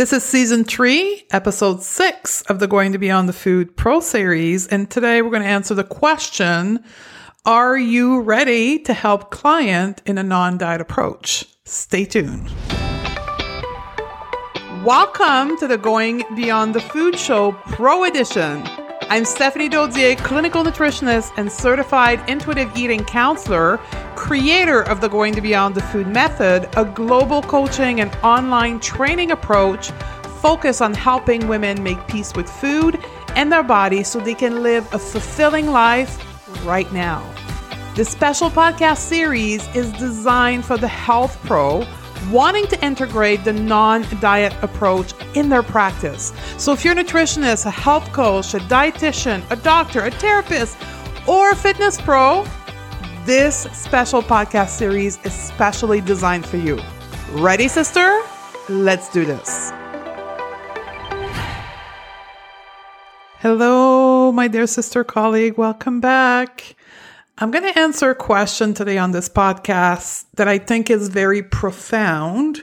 This is season three, episode six of the Going to Beyond the Food Pro series. And today we're going to answer the question Are you ready to help client in a non diet approach? Stay tuned. Welcome to the Going Beyond the Food Show Pro Edition. I'm Stephanie Dodier, clinical nutritionist and certified intuitive eating counselor, creator of the Going to Beyond the Food method, a global coaching and online training approach focused on helping women make peace with food and their body so they can live a fulfilling life right now. This special podcast series is designed for the health pro wanting to integrate the non diet approach in their practice. So, if you're a nutritionist, a health coach, a dietitian, a doctor, a therapist, or a fitness pro, this special podcast series is specially designed for you. Ready, sister? Let's do this. Hello, my dear sister colleague. Welcome back. I'm going to answer a question today on this podcast that I think is very profound.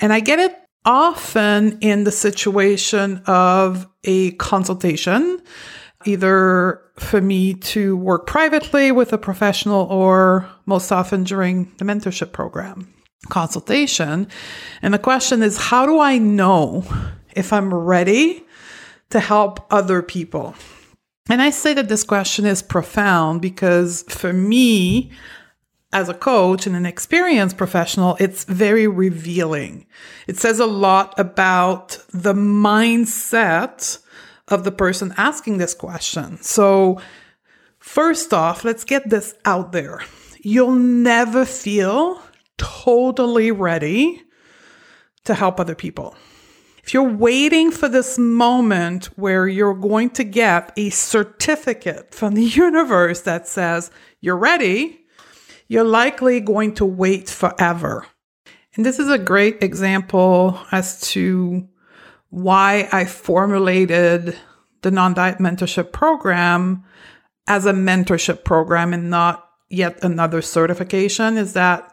And I get it often in the situation of a consultation, either for me to work privately with a professional or most often during the mentorship program consultation. And the question is, how do I know if I'm ready to help other people? And I say that this question is profound because for me, as a coach and an experienced professional, it's very revealing. It says a lot about the mindset of the person asking this question. So, first off, let's get this out there. You'll never feel totally ready to help other people. You're waiting for this moment where you're going to get a certificate from the universe that says you're ready, you're likely going to wait forever. And this is a great example as to why I formulated the non diet mentorship program as a mentorship program and not yet another certification. Is that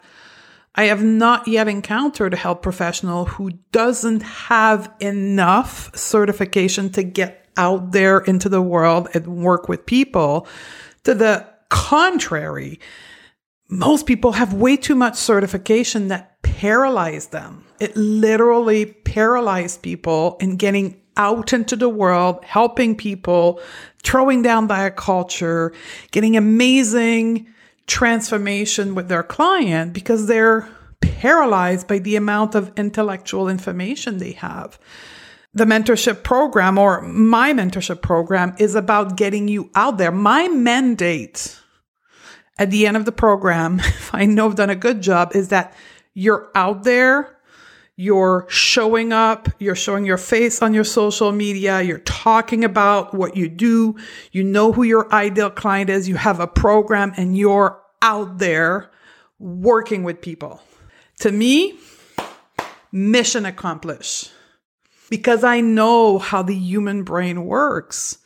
I have not yet encountered a health professional who doesn't have enough certification to get out there into the world and work with people. To the contrary, most people have way too much certification that paralyze them. It literally paralyzed people in getting out into the world, helping people, throwing down diet culture, getting amazing transformation with their client because they're paralyzed by the amount of intellectual information they have. The mentorship program or my mentorship program is about getting you out there. My mandate at the end of the program, if I know I've done a good job, is that you're out there you're showing up, you're showing your face on your social media, you're talking about what you do, you know who your ideal client is, you have a program, and you're out there working with people. To me, mission accomplished because I know how the human brain works.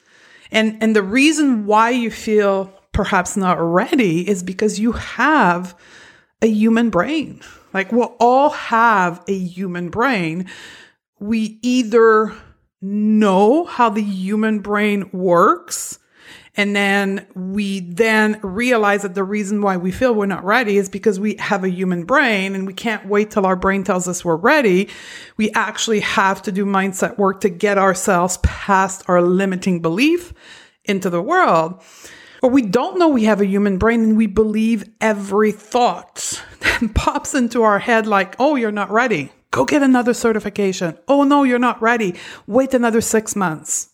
And, and the reason why you feel perhaps not ready is because you have a human brain. Like we'll all have a human brain. We either know how the human brain works and then we then realize that the reason why we feel we're not ready is because we have a human brain and we can't wait till our brain tells us we're ready. We actually have to do mindset work to get ourselves past our limiting belief into the world. Or we don't know we have a human brain and we believe every thought that pops into our head like, oh, you're not ready. Go get another certification. Oh, no, you're not ready. Wait another six months.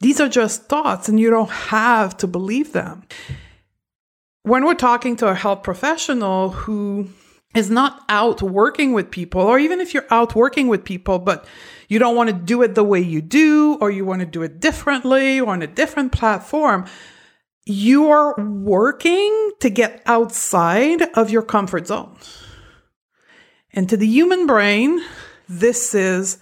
These are just thoughts and you don't have to believe them. When we're talking to a health professional who is not out working with people, or even if you're out working with people, but you don't want to do it the way you do, or you want to do it differently or on a different platform, you are working to get outside of your comfort zone. And to the human brain, this is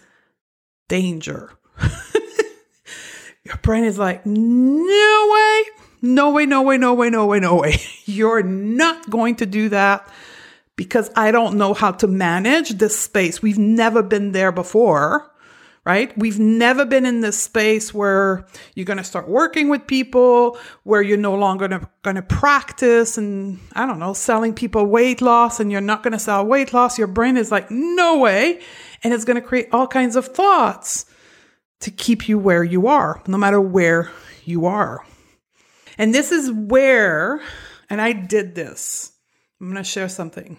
danger. your brain is like, no way, no way, no way, no way, no way, no way. You're not going to do that. because I don't know how to manage this space. We've never been there before right? We've never been in this space where you're going to start working with people, where you're no longer going to practice and I don't know, selling people weight loss and you're not going to sell weight loss. Your brain is like, no way. And it's going to create all kinds of thoughts to keep you where you are, no matter where you are. And this is where, and I did this. I'm going to share something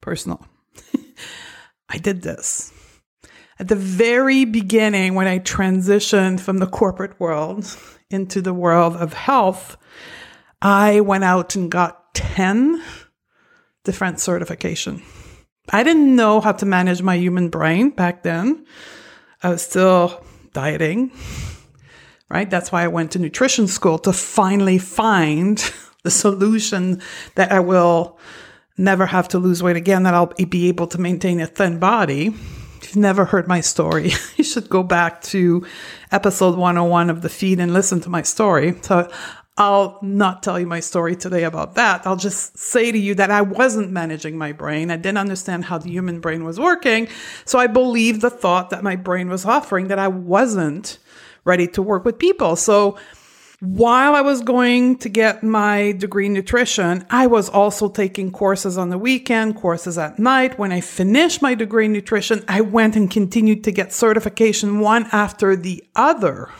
personal. I did this at the very beginning, when I transitioned from the corporate world into the world of health, I went out and got 10 different certification. I didn't know how to manage my human brain back then. I was still dieting, right? That's why I went to nutrition school to finally find the solution that I will never have to lose weight again, that I'll be able to maintain a thin body you've never heard my story, you should go back to episode 101 of the feed and listen to my story. So I'll not tell you my story today about that. I'll just say to you that I wasn't managing my brain. I didn't understand how the human brain was working. So I believed the thought that my brain was offering that I wasn't ready to work with people. So while I was going to get my degree in nutrition, I was also taking courses on the weekend, courses at night. When I finished my degree in nutrition, I went and continued to get certification one after the other.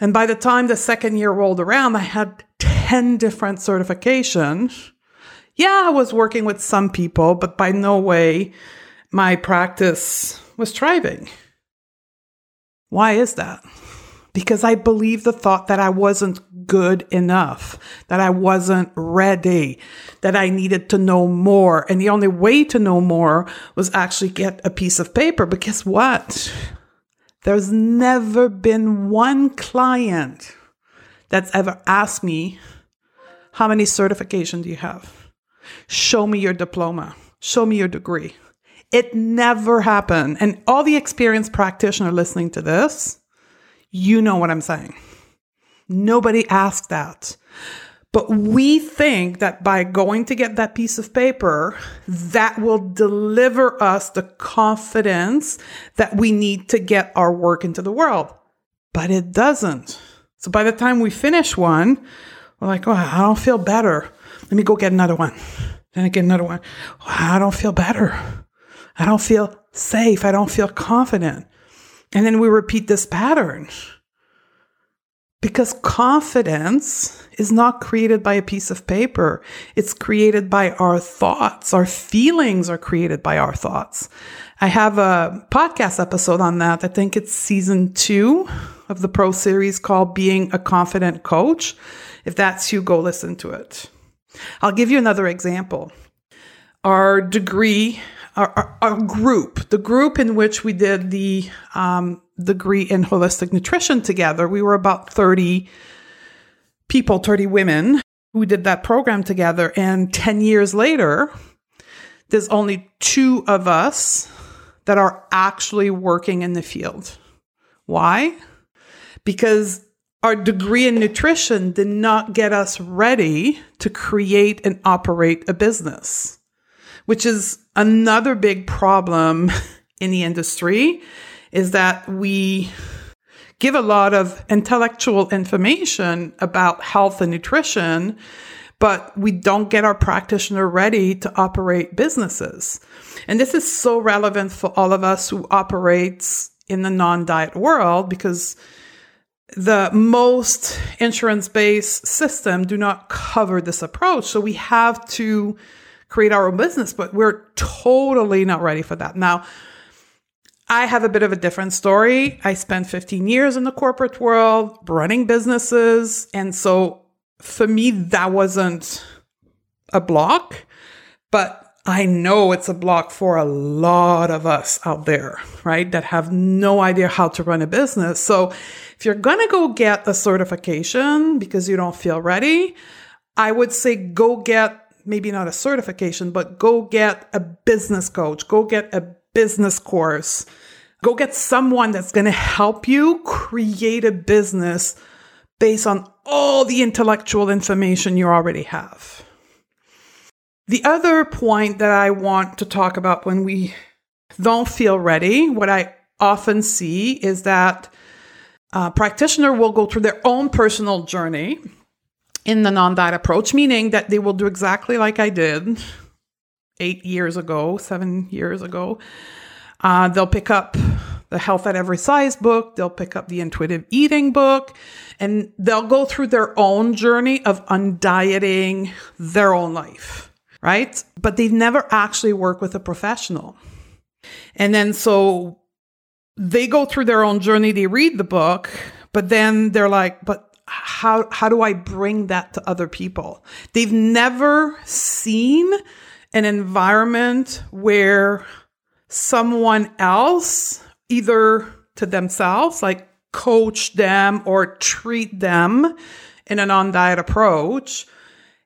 And by the time the second year rolled around, I had 10 different certifications. Yeah, I was working with some people, but by no way my practice was thriving. Why is that? Because I believed the thought that I wasn't good enough, that I wasn't ready, that I needed to know more. And the only way to know more was actually get a piece of paper. But guess what? There's never been one client that's ever asked me, How many certifications do you have? Show me your diploma. Show me your degree. It never happened. And all the experienced practitioners listening to this, you know what I'm saying. Nobody asked that. But we think that by going to get that piece of paper, that will deliver us the confidence that we need to get our work into the world. But it doesn't. So by the time we finish one, we're like, oh, I don't feel better. Let me go get another one. Then I get another one. Oh, I don't feel better. I don't feel safe. I don't feel confident. And then we repeat this pattern. Because confidence is not created by a piece of paper. It's created by our thoughts. Our feelings are created by our thoughts. I have a podcast episode on that. I think it's season two of the pro series called Being a Confident Coach. If that's you, go listen to it. I'll give you another example. Our degree our, our, group, the group in which we did the um, degree in holistic nutrition together, we were about 30 people, 30 women who did that program together. And 10 years later, there's only two of us that are actually working in the field. Why? Because our degree in nutrition did not get us ready to create and operate a business which is another big problem in the industry is that we give a lot of intellectual information about health and nutrition, but we don't get our practitioner ready to operate businesses. And this is so relevant for all of us who operates in the non-diet world because the most insurance-based system do not cover this approach. So we have to create our own business, but we're totally not ready for that. Now, I have a bit of a different story. I spent 15 years in the corporate world running businesses. And so for me, that wasn't a block, but I know it's a block for a lot of us out there, right? That have no idea how to run a business. So if you're going to go get a certification because you don't feel ready, I would say go get maybe not a certification, but go get a business coach, go get a business course, go get someone that's going to help you create a business based on all the intellectual information you already have. The other point that I want to talk about when we don't feel ready, what I often see is that a practitioner will go through their own personal journey in the non diet approach, meaning that they will do exactly like I did eight years ago, seven years ago. Uh, they'll pick up the Health at Every Size book, they'll pick up the Intuitive Eating book, and they'll go through their own journey of undieting their own life, right? But they've never actually worked with a professional. And then so they go through their own journey, they read the book, but then they're like, but how how do I bring that to other people? They've never seen an environment where someone else either to themselves like coach them or treat them in a non-diet approach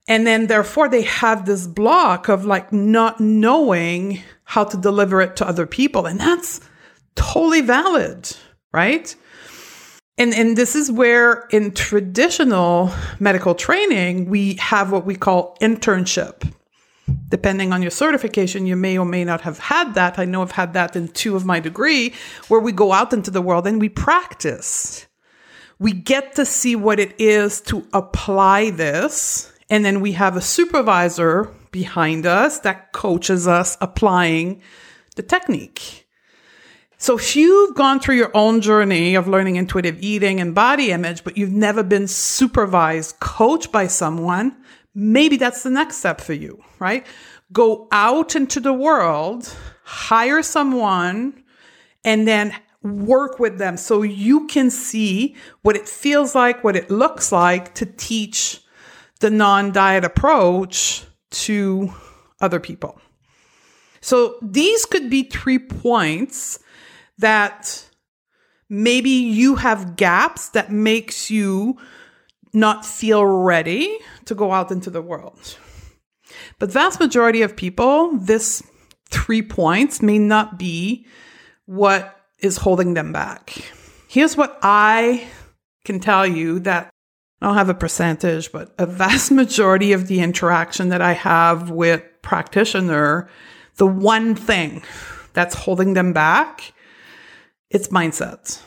and then therefore they have this block of like not knowing how to deliver it to other people and that's totally valid right and and this is where in traditional medical training we have what we call internship. Depending on your certification you may or may not have had that. I know i've had that in two of my degree where we go out into the world and we practice. We get to see what it is to apply this and then we have a supervisor behind us that coaches us applying the technique so if you've gone through your own journey of learning intuitive eating and body image, but you've never been supervised, coached by someone, maybe that's the next step for you, right? Go out into the world, hire someone, and then work with them so you can see what it feels like, what it looks like to teach the non diet approach to other people. So these could be three points that maybe you have gaps that makes you not feel ready to go out into the world. But vast majority of people, this three points may not be what is holding them back. Here's what I can tell you that I don't have a percentage, but a vast majority of the interaction that I have with practitioner, the one thing that's holding them back it's mindset.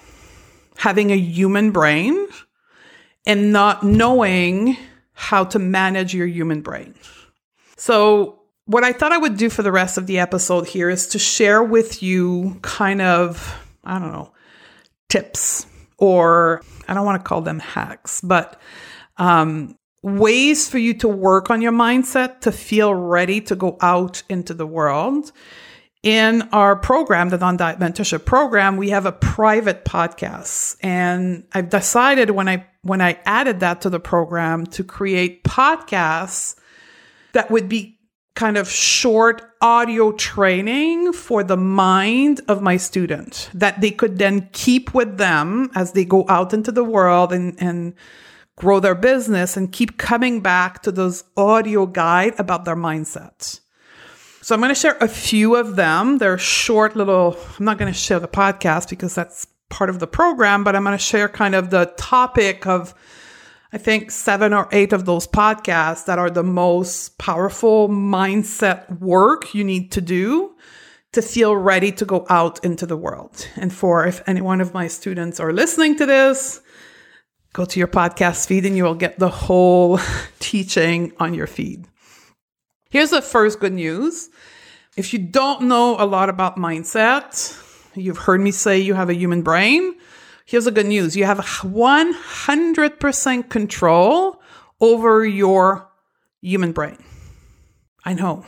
Having a human brain and not knowing how to manage your human brain. So, what I thought I would do for the rest of the episode here is to share with you kind of, I don't know, tips or I don't want to call them hacks, but um, ways for you to work on your mindset to feel ready to go out into the world in our program, the Non Diet Mentorship Program, we have a private podcast. And I've decided when I when I added that to the program to create podcasts that would be kind of short audio training for the mind of my student that they could then keep with them as they go out into the world and, and grow their business and keep coming back to those audio guide about their mindsets. So I'm going to share a few of them. They're short little, I'm not going to share the podcast because that's part of the program, but I'm going to share kind of the topic of, I think, seven or eight of those podcasts that are the most powerful mindset work you need to do to feel ready to go out into the world. And for if any one of my students are listening to this, go to your podcast feed and you will get the whole teaching on your feed. Here's the first good news. If you don't know a lot about mindset, you've heard me say you have a human brain. Here's the good news you have 100% control over your human brain. I know.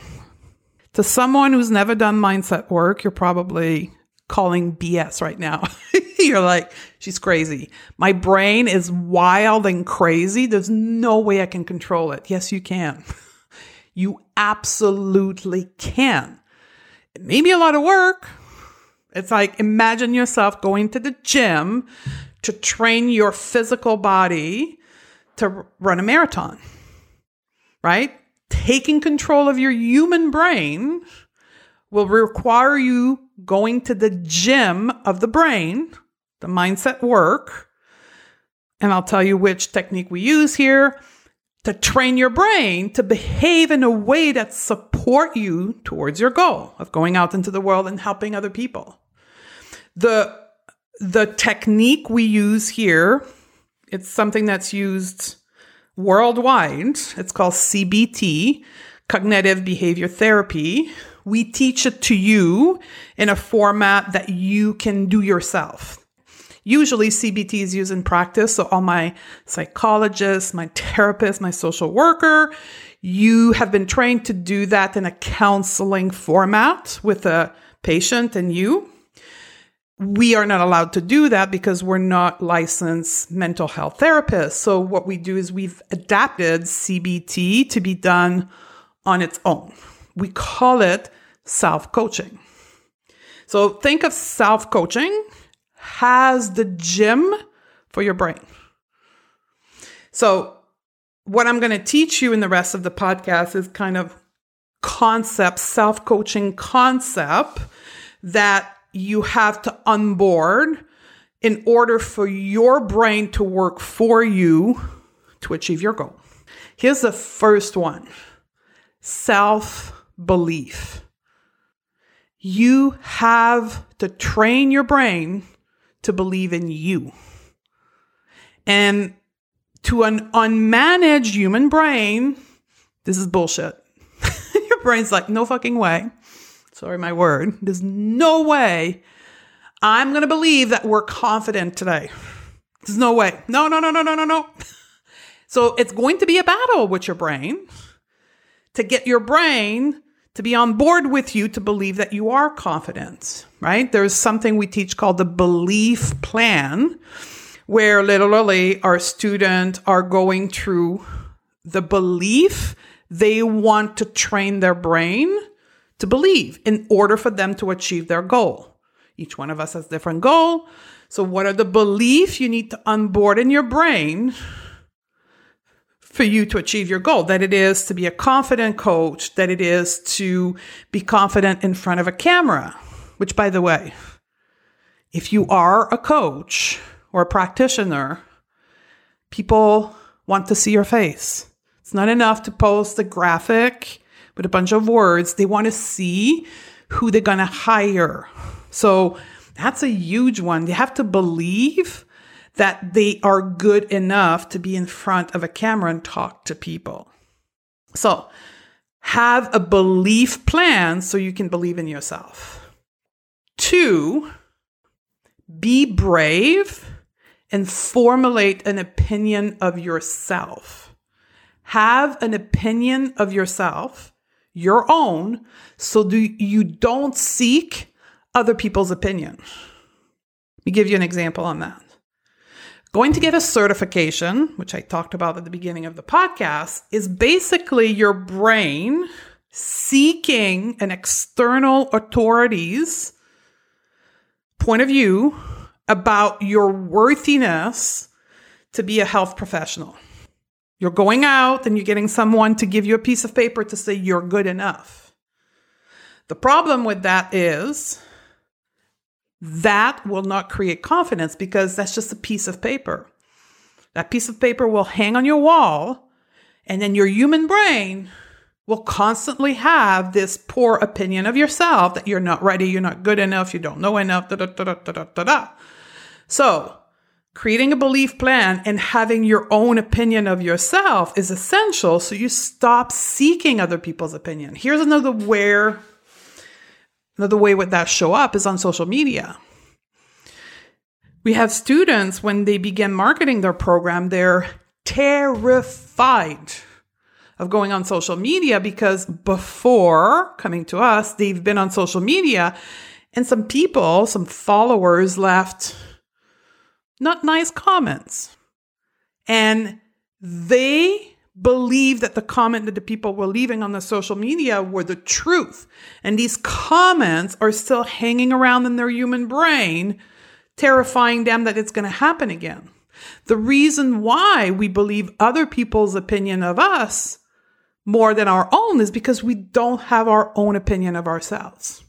To someone who's never done mindset work, you're probably calling BS right now. you're like, she's crazy. My brain is wild and crazy. There's no way I can control it. Yes, you can. You absolutely can. It may be a lot of work. It's like imagine yourself going to the gym to train your physical body to run a marathon, right? Taking control of your human brain will require you going to the gym of the brain, the mindset work. And I'll tell you which technique we use here to train your brain to behave in a way that support you towards your goal of going out into the world and helping other people. The the technique we use here, it's something that's used worldwide. It's called CBT, cognitive behavior therapy. We teach it to you in a format that you can do yourself. Usually CBT is used in practice. So all my psychologists, my therapist, my social worker, you have been trained to do that in a counseling format with a patient and you. We are not allowed to do that because we're not licensed mental health therapists. So what we do is we've adapted CBT to be done on its own. We call it self coaching. So think of self coaching has the gym for your brain. So, what I'm going to teach you in the rest of the podcast is kind of concept, self coaching concept that you have to onboard in order for your brain to work for you to achieve your goal. Here's the first one self belief. You have to train your brain to believe in you. And to an unmanaged human brain, this is bullshit. Your brain's like, no fucking way. Sorry, my word. There's no way I'm going to believe that we're confident today. There's no way. No, no, no, no, no, no, no. So it's going to be a battle with your brain to get your brain to be on board with you to believe that you are confident, right? There's something we teach called the belief plan, where literally our students are going through the belief they want to train their brain to believe in order for them to achieve their goal. Each one of us has different goal. So what are the beliefs you need to onboard in your brain for you to achieve your goal, that it is to be a confident coach, that it is to be confident in front of a camera, which, by the way, if you are a coach or a practitioner, people want to see your face. It's not enough to post a graphic with a bunch of words. They want to see who they're going to hire. So that's a huge one. They have to believe that they are good enough to be in front of a camera and talk to people. So, have a belief plan so you can believe in yourself. Two, be brave and formulate an opinion of yourself. Have an opinion of yourself, your own, so do you don't seek other people's opinion. Let me give you an example on that. Going to get a certification, which I talked about at the beginning of the podcast, is basically your brain seeking an external authority's point of view about your worthiness to be a health professional. You're going out and you're getting someone to give you a piece of paper to say you're good enough. The problem with that is that will not create confidence because that's just a piece of paper. That piece of paper will hang on your wall, and then your human brain will constantly have this poor opinion of yourself that you're not ready, you're not good enough, you don't know enough, da da da da da da da. So, creating a belief plan and having your own opinion of yourself is essential so you stop seeking other people's opinion. Here's another where Another way that show up is on social media. We have students when they begin marketing their program, they're terrified of going on social media because before coming to us, they've been on social media and some people, some followers left not nice comments. And they believe that the comment that the people were leaving on the social media were the truth. And these comments are still hanging around in their human brain, terrifying them that it's going to happen again. The reason why we believe other people's opinion of us more than our own is because we don't have our own opinion of ourselves.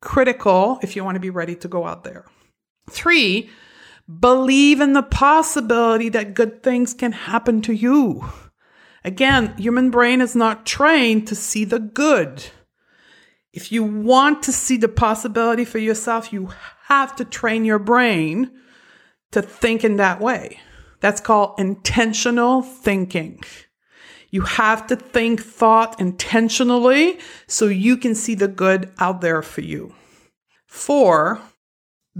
Critical if you want to be ready to go out there. Three, believe in the possibility that good things can happen to you. Again, human brain is not trained to see the good. If you want to see the possibility for yourself, you have to train your brain to think in that way. That's called intentional thinking. You have to think thought intentionally so you can see the good out there for you. Four,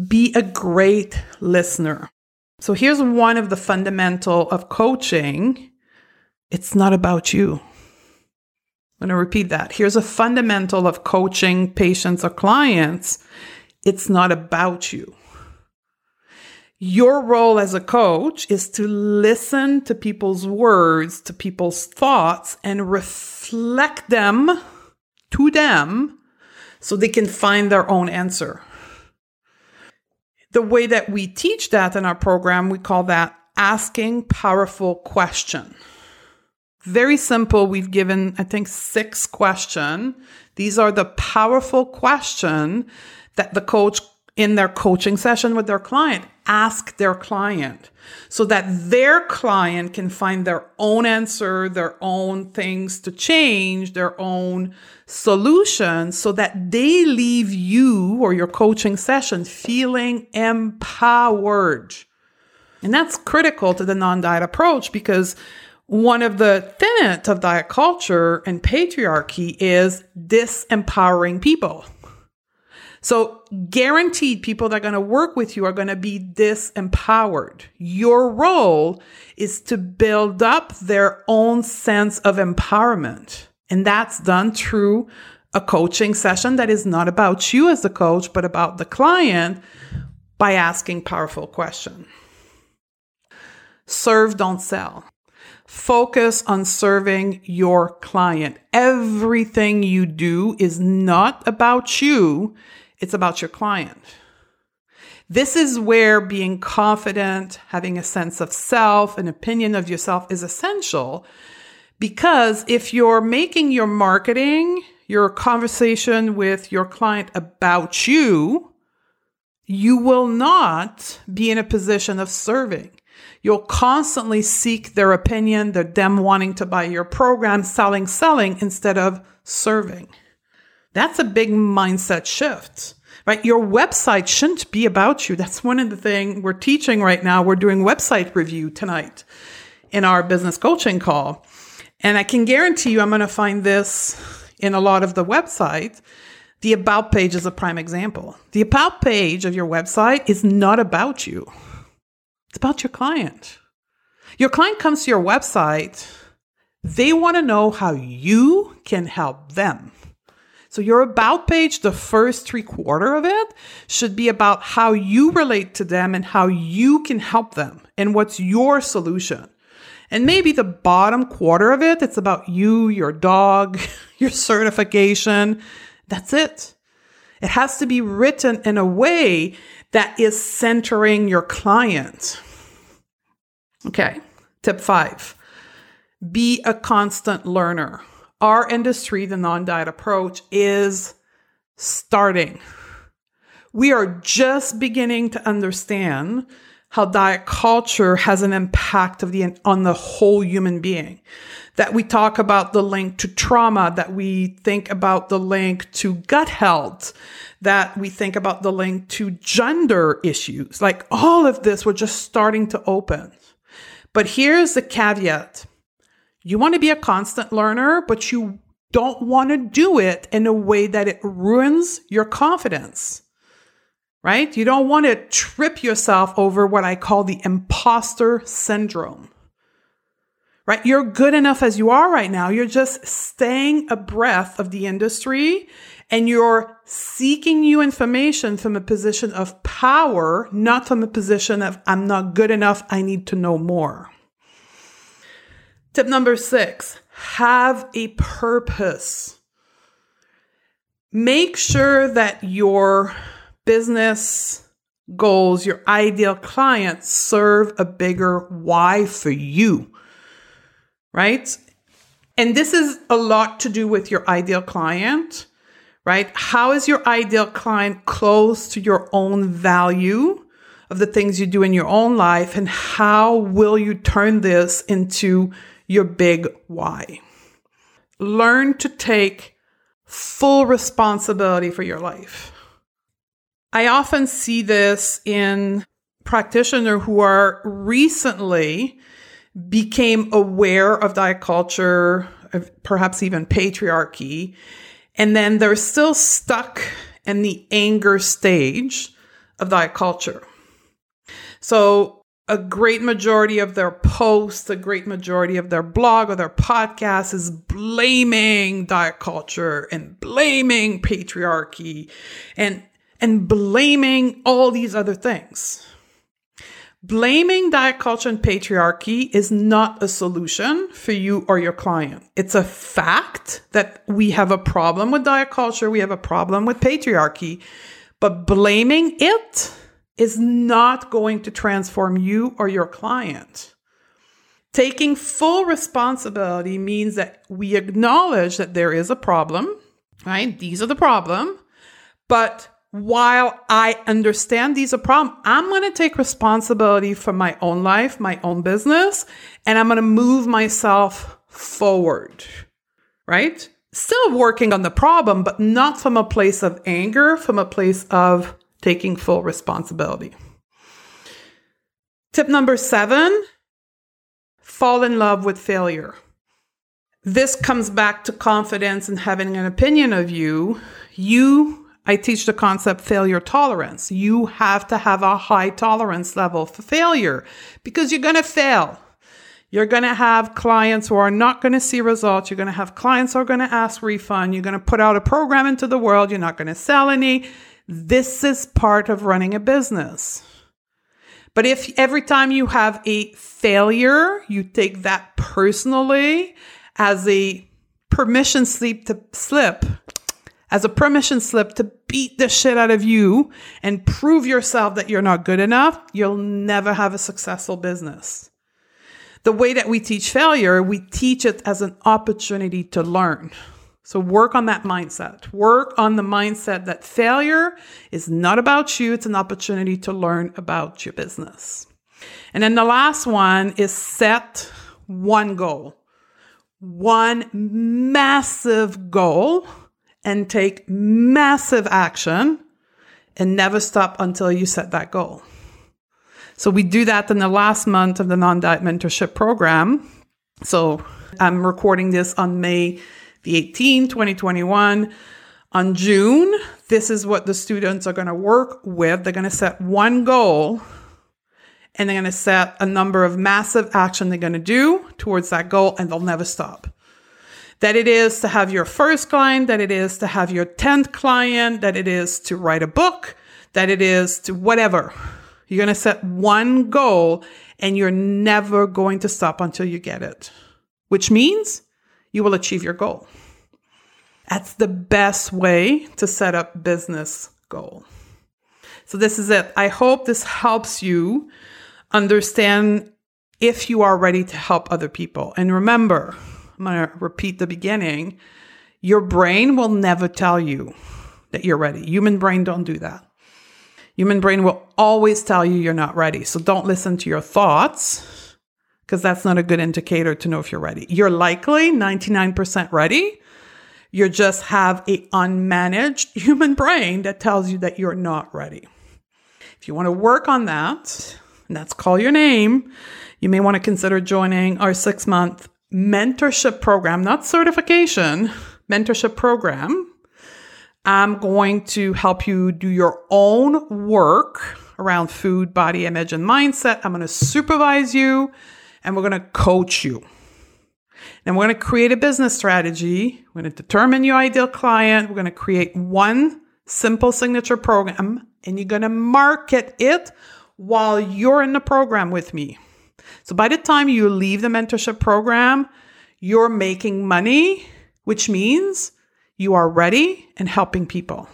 be a great listener. So here's one of the fundamental of coaching. It's not about you. I'm going to repeat that. Here's a fundamental of coaching patients or clients. It's not about you. Your role as a coach is to listen to people's words, to people's thoughts, and reflect them to them so they can find their own answer. The way that we teach that in our program, we call that asking powerful question. Very simple. We've given, I think, six question. These are the powerful question that the coach in their coaching session with their client ask their client so that their client can find their own answer, their own things to change, their own solutions so that they leave you or your coaching session feeling empowered. And that's critical to the non diet approach because one of the tenets of diet culture and patriarchy is disempowering people. So guaranteed people that are going to work with you are going to be disempowered. Your role is to build up their own sense of empowerment. And that's done through a coaching session that is not about you as the coach, but about the client by asking powerful questions. Serve, don't sell. Focus on serving your client. Everything you do is not about you it's about your client. This is where being confident, having a sense of self, an opinion of yourself is essential. Because if you're making your marketing, your conversation with your client about you, you will not be in a position of serving. You'll constantly seek their opinion, the them wanting to buy your program, selling, selling instead of serving. That's a big mindset shift, right? Your website shouldn't be about you. That's one of the things we're teaching right now. We're doing website review tonight in our business coaching call. And I can guarantee you, I'm going to find this in a lot of the websites. The about page is a prime example. The about page of your website is not about you. It's about your client. Your client comes to your website. They want to know how you can help them. So your about page, the first three quarter of it should be about how you relate to them and how you can help them and what's your solution. And maybe the bottom quarter of it, it's about you, your dog, your certification. That's it. It has to be written in a way that is centering your client. Okay. Tip five, be a constant learner our industry, the non diet approach, is starting. We are just beginning to understand how diet culture has an impact of the, on the whole human being. That we talk about the link to trauma, that we think about the link to gut health, that we think about the link to gender issues. Like all of this, we're just starting to open. But here's the caveat you want to be a constant learner, but you don't want to do it in a way that it ruins your confidence, right? You don't want to trip yourself over what I call the imposter syndrome, right? You're good enough as you are right now. You're just staying abreast of the industry and you're seeking new information from a position of power, not from a position of I'm not good enough. I need to know more. Tip number six have a purpose. Make sure that your business goals, your ideal clients serve a bigger why for you, right? And this is a lot to do with your ideal client, right? How is your ideal client close to your own value of the things you do in your own life? And how will you turn this into your big why. Learn to take full responsibility for your life. I often see this in practitioners who are recently became aware of diet culture, perhaps even patriarchy, and then they're still stuck in the anger stage of diet culture. So, a great majority of their posts, a great majority of their blog or their podcast is blaming diet culture and blaming patriarchy and and blaming all these other things. Blaming diet culture and patriarchy is not a solution for you or your client. It's a fact that we have a problem with diet culture, we have a problem with patriarchy, but blaming it is not going to transform you or your client. Taking full responsibility means that we acknowledge that there is a problem, right? These are the problem, but while I understand these are problems, I'm going to take responsibility for my own life, my own business, and I'm going to move myself forward, right? Still working on the problem, but not from a place of anger, from a place of taking full responsibility. Tip number seven fall in love with failure. This comes back to confidence and having an opinion of you. You I teach the concept failure tolerance. You have to have a high tolerance level for failure because you're going to fail. You're going to have clients who are not going to see results. You're going to have clients who are going to ask refund. You're going to put out a program into the world. You're not going to sell any. This is part of running a business. But if every time you have a failure, you take that personally as a permission slip to slip as a permission slip to beat the shit out of you and prove yourself that you're not good enough, you'll never have a successful business. The way that we teach failure, we teach it as an opportunity to learn. So work on that mindset. Work on the mindset that failure is not about you, it's an opportunity to learn about your business. And then the last one is set one goal. One massive goal and take massive action and never stop until you set that goal. So we do that in the last month of the non diet mentorship program. So I'm recording this on May the 18th, 2021. On June, this is what the students are going to work with. They're going to set one goal and they're going to set a number of massive action they're going to do towards that goal and they'll never stop that it is to have your first client, that it is to have your 10th client, that it is to write a book, that it is to whatever. You're going to set one goal and you're never going to stop until you get it, which means you will achieve your goal. That's the best way to set up business goal. So this is it. I hope this helps you understand if you are ready to help other people. And remember, I'm going to repeat the beginning. Your brain will never tell you that you're ready. Human brain don't do that. Human brain will always tell you you're not ready. So don't listen to your thoughts because that's not a good indicator to know if you're ready. You're likely 99% ready. You just have a unmanaged human brain that tells you that you're not ready. If you want to work on that, and that's call your name, you may want to consider joining our six month mentorship program, not certification, mentorship program. I'm going to help you do your own work around food, body image, and mindset. I'm going to supervise you and we're going to coach you. And we're going to create a business strategy. We're going to determine your ideal client. We're going to create one simple signature program and you're going to market it while you're in the program with me. So by the time you leave the mentorship program, you're making money, which means you are ready and helping people.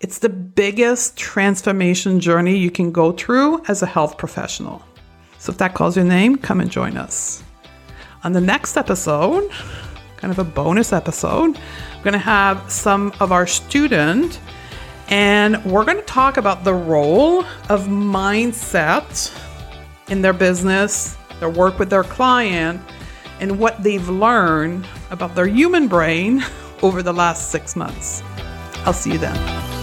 It's the biggest transformation journey you can go through as a health professional. So if that calls your name, come and join us. On the next episode, kind of a bonus episode, I'm going to have some of our students and we're going to talk about the role of mindset in their business, their work with their client, and what they've learned about their human brain over the last six months. I'll see you then.